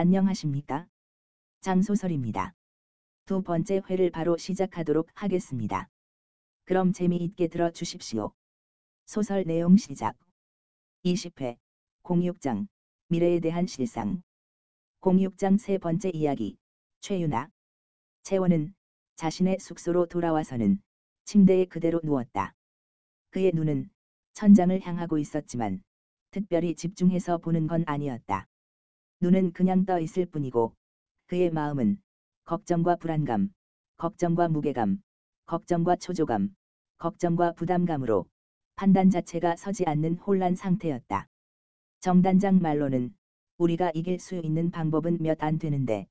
안녕하십니까? 장소설입니다. 두 번째 회를 바로 시작하도록 하겠습니다. 그럼 재미있게 들어 주십시오. 소설 내용 시작. 20회 06장 미래에 대한 실상 06장 세 번째 이야기 최윤아 채원은 자신의 숙소로 돌아와서는 침대에 그대로 누웠다. 그의 눈은 천장을 향하고 있었지만 특별히 집중해서 보는 건 아니었다. 눈은 그냥 떠 있을 뿐이고 그의 마음은 걱정과 불안감, 걱정과 무게감, 걱정과 초조감, 걱정과 부담감으로 판단 자체가 서지 않는 혼란 상태였다. 정단장 말로는 우리가 이길 수 있는 방법은 몇 안 되는데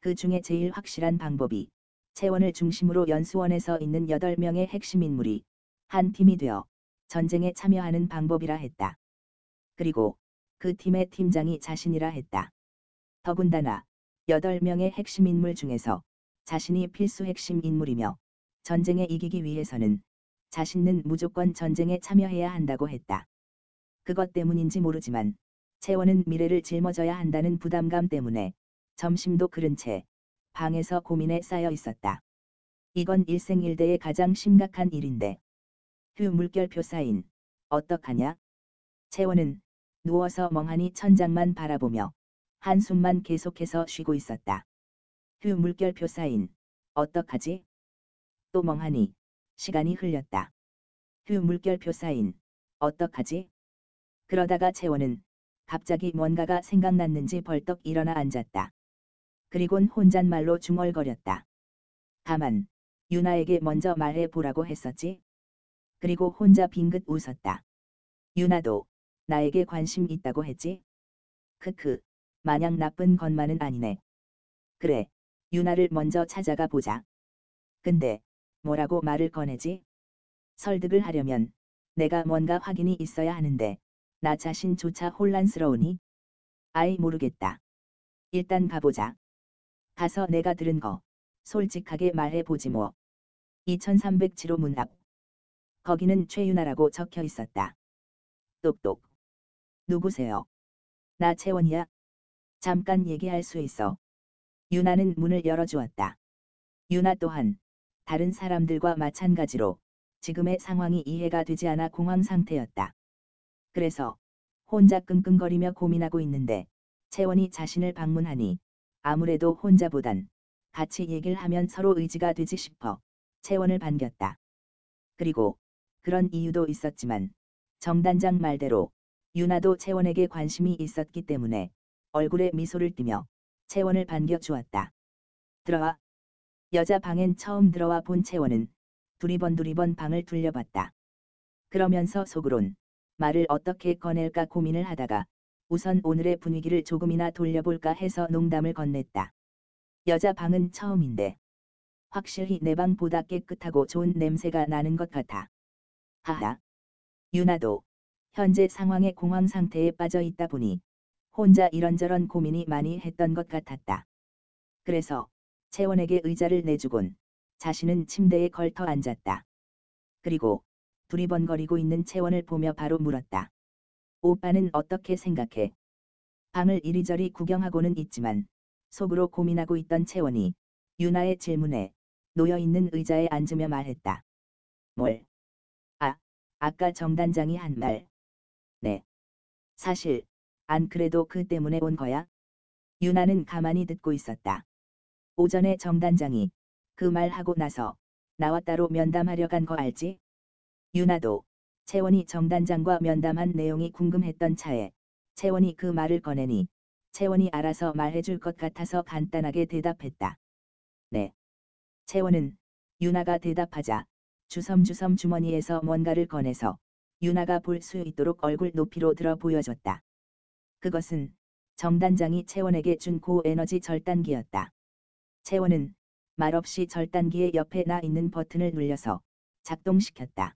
그 중에 제일 확실한 방법이 채원을 중심으로 연수원에서 있는 8명의 핵심 인물이 한 팀이 되어 전쟁에 참여하는 방법이라 했다. 그리고 그 팀의 팀장이 자신이라 했다. 더군다나 8명의 핵심 인물 중에서 자신이 필수 핵심 인물이며 전쟁에 이기기 위해서는 자신은 무조건 전쟁에 참여해야 한다고 했다. 그것 때문인지 모르지만 채원은 미래를 짊어져야 한다는 부담감 때문에 점심도 그른 채 방에서 고민에 쌓여 있었다. 이건 일생일대의 가장 심각한 일인데. 휴 물결표 사인. 어떡하냐? 채원은 누워서 멍하니 천장만 바라보며 한숨만 계속해서 쉬고 있었다. 휴 물결표 사인. 어떡하지? 또 멍하니 시간이 흘렸다. 휴 물결표 사인. 어떡하지? 그러다가 채원은 갑자기 뭔가가 생각났는지 벌떡 일어나 앉았다. 그리곤 혼잣말로 중얼거렸다. 다만 유나에게 먼저 말해 보라고 했었지. 그리고 혼자 빙긋 웃었다. 유나도 나에게 관심 있다고 했지? 크크, 마냥 나쁜 것만은 아니네. 그래, 유나를 먼저 찾아가 보자. 근데, 뭐라고 말을 꺼내지? 설득을 하려면, 내가 뭔가 확인이 있어야 하는데, 나 자신조차 혼란스러우니? 아이 모르겠다. 일단 가보자. 가서 내가 들은 거, 솔직하게 말해보지 뭐. 2307호 문 앞. 거기는 최윤아라고 적혀 있었다. 똑똑. 누구세요? 나 채원이야. 잠깐 얘기할 수 있어. 유나는 문을 열어주었다. 유나 또한 다른 사람들과 마찬가지로 지금의 상황이 이해가 되지 않아 공황 상태였다. 그래서 혼자 끙끙거리며 고민하고 있는데 채원이 자신을 방문하니 아무래도 혼자보단 같이 얘기를 하면 서로 의지가 되지 싶어 채원을 반겼다. 그리고 그런 이유도 있었지만 정단장 말대로 유나도 채원에게 관심이 있었기 때문에 얼굴에 미소를 띠며 채원을 반겨 주었다. 들어와. 여자 방엔 처음 들어와 본 채원은 두리번 두리번 방을 둘려봤다. 그러면서 속으론 말을 어떻게 꺼낼까 고민을 하다가 우선 오늘의 분위기를 조금이나 돌려볼까 해서 농담을 건넸다. 여자 방은 처음인데 확실히 내 방보다 깨끗하고 좋은 냄새가 나는 것 같아. 하하. 유나도 현재 상황의 공황 상태에 빠져 있다 보니 혼자 이런저런 고민이 많이 했던 것 같았다. 그래서 채원에게 의자를 내주곤 자신은 침대에 걸터 앉았다. 그리고 두리번거리고 있는 채원을 보며 바로 물었다. 오빠는 어떻게 생각해? 방을 이리저리 구경하고는 있지만 속으로 고민하고 있던 채원이 유나의 질문에 놓여있는 의자에 앉으며 말했다. 뭘? 아, 아까 정단장이 한 말. 네. 사실 안 그래도 그 때문에 온 거야? 유나는 가만히 듣고 있었다. 오전에 정단장이 그 말하고 나서 나와 따로 면담하려 간 거 알지? 유나도 채원이 정단장과 면담한 내용이 궁금했던 차에 채원이 그 말을 꺼내니 채원이 알아서 말해줄 것 같아서 간단하게 대답했다. 네. 채원은 유나가 대답하자 주섬주섬 주머니에서 뭔가를 꺼내서 유나가 볼 수 있도록 얼굴 높이로 들어 보여줬다. 그것은 정단장이 채원에게 준 고에너지 절단기였다. 채원은 말없이 절단기의 옆에 나 있는 버튼을 눌려서 작동시켰다.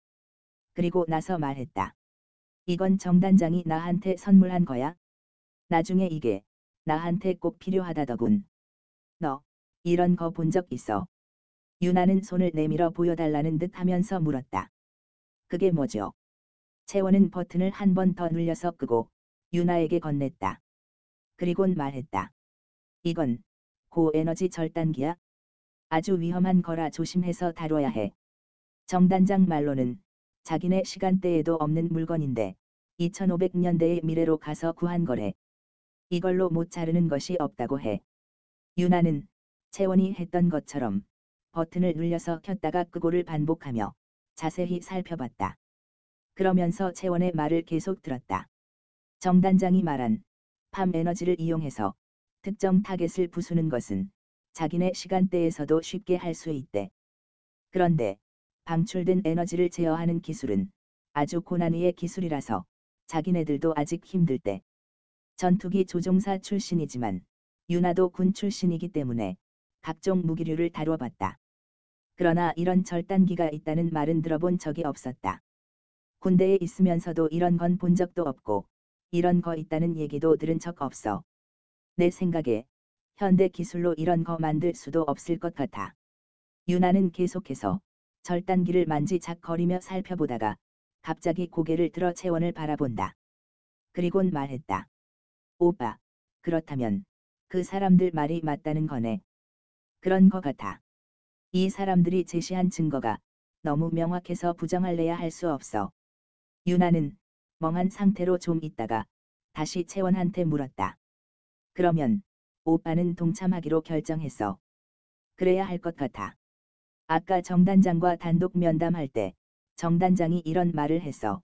그리고 나서 말했다. 이건 정단장이 나한테 선물한 거야? 나중에 이게 나한테 꼭 필요하다더군. 너 이런 거 본 적 있어? 유나는 손을 내밀어 보여달라는 듯 하면서 물었다. 그게 뭐죠? 채원은 버튼을 한 번 더 눌려서 끄고 유나에게 건넸다. 그리곤 말했다. 이건 고에너지 절단기야. 아주 위험한 거라 조심해서 다뤄야 해. 정단장 말로는 자기네 시간대에도 없는 물건인데 2500년대의 미래로 가서 구한 거래. 이걸로 못 자르는 것이 없다고 해. 유나는 채원이 했던 것처럼 버튼을 눌려서 켰다가 끄고를 반복하며 자세히 살펴봤다. 그러면서 채원의 말을 계속 들었다. 정단장이 말한 팜 에너지를 이용해서 특정 타겟을 부수는 것은 자기네 시간대에서도 쉽게 할 수 있대. 그런데 방출된 에너지를 제어하는 기술은 아주 고난이의 기술이라서 자기네들도 아직 힘들대. 전투기 조종사 출신이지만 유나도 군 출신이기 때문에 각종 무기류를 다뤄봤다. 그러나 이런 절단기가 있다는 말은 들어본 적이 없었다. 군대에 있으면서도 이런 건 본 적도 없고 이런 거 있다는 얘기도 들은 적 없어. 내 생각에 현대 기술로 이런 거 만들 수도 없을 것 같아. 유나는 계속해서 절단기를 만지작거리며 살펴보다가 갑자기 고개를 들어 채원을 바라본다. 그리곤 말했다. 오빠, 그렇다면 그 사람들 말이 맞다는 거네. 그런 거 같아. 이 사람들이 제시한 증거가 너무 명확해서 부정할래야 할 수 없어. 유나는 멍한 상태로 좀 있다가 다시 채원한테 물었다. 그러면 오빠는 동참하기로 결정했어. 그래야 할 것 같아. 아까 정단장과 단독 면담할 때 정단장이 이런 말을 했어.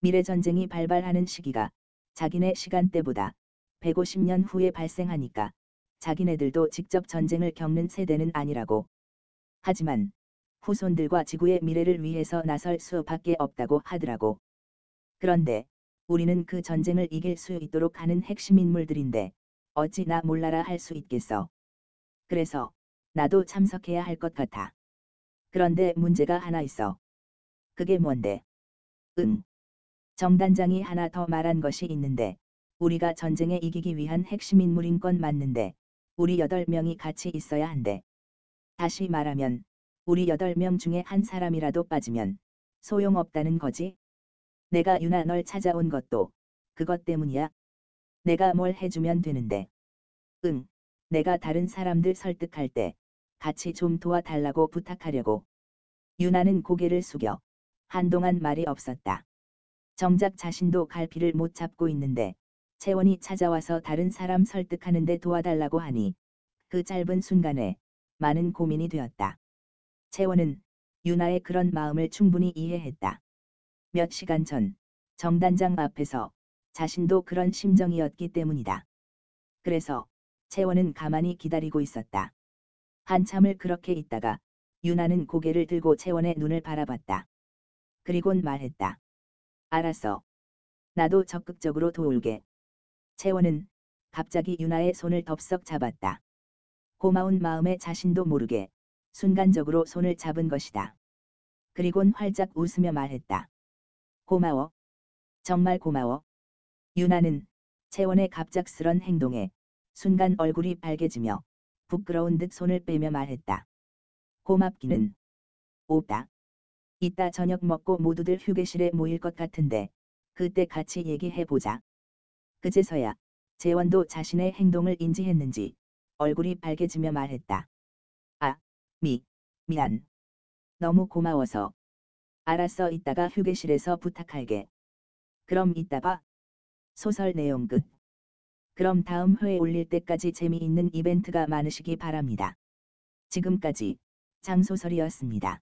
미래전쟁이 발발하는 시기가 자기네 시간대보다 150년 후에 발생하니까 자기네들도 직접 전쟁을 겪는 세대는 아니라고. 하지만 후손들과 지구의 미래를 위해서 나설 수밖에 없다고 하더라고. 그런데 우리는 그 전쟁을 이길 수 있도록 하는 핵심 인물들인데 어찌 나 몰라라 할 수 있겠어. 그래서 나도 참석해야 할 것 같아. 그런데 문제가 하나 있어. 그게 뭔데? 응. 정단장이 하나 더 말한 것이 있는데 우리가 전쟁에 이기기 위한 핵심 인물인 건 맞는데 우리 8명이 같이 있어야 한대. 다시 말하면 우리 8명 중에 한 사람이라도 빠지면 소용없다는 거지. 내가 유나 널 찾아온 것도 그것 때문이야. 내가 뭘 해주면 되는데. 응, 내가 다른 사람들 설득할 때 같이 좀 도와달라고 부탁하려고. 유나는 고개를 숙여 한동안 말이 없었다. 정작 자신도 갈피를 못 잡고 있는데 채원이 찾아와서 다른 사람 설득하는데 도와달라고 하니 그 짧은 순간에 많은 고민이 되었다. 채원은 유나의 그런 마음을 충분히 이해했다. 몇 시간 전 정단장 앞에서 자신도 그런 심정이었기 때문이다. 그래서 채원은 가만히 기다리고 있었다. 한참을 그렇게 있다가 유나는 고개를 들고 채원의 눈을 바라봤다. 그리곤 말했다. 알았어. 나도 적극적으로 도울게. 채원은 갑자기 유나의 손을 덥석 잡았다. 고마운 마음에 자신도 모르게 순간적으로 손을 잡은 것이다. 그리곤 활짝 웃으며 말했다. 고마워. 정말 고마워. 유나는 채원의 갑작스런 행동에 순간 얼굴이 빨개지며 부끄러운 듯 손을 빼며 말했다. 고맙기는. 오다. 이따 저녁 먹고 모두들 휴게실에 모일 것 같은데 그때 같이 얘기해보자. 그제서야 재원도 자신의 행동을 인지했는지 얼굴이 빨개지며 말했다. 아, 미, 미안. 너무 고마워서. 알았어 이따가 휴게실에서 부탁할게. 그럼 이따 봐. 소설 내용 끝. 그럼 다음 회에 올릴 때까지 재미있는 이벤트가 많으시기 바랍니다. 지금까지 장소설이었습니다.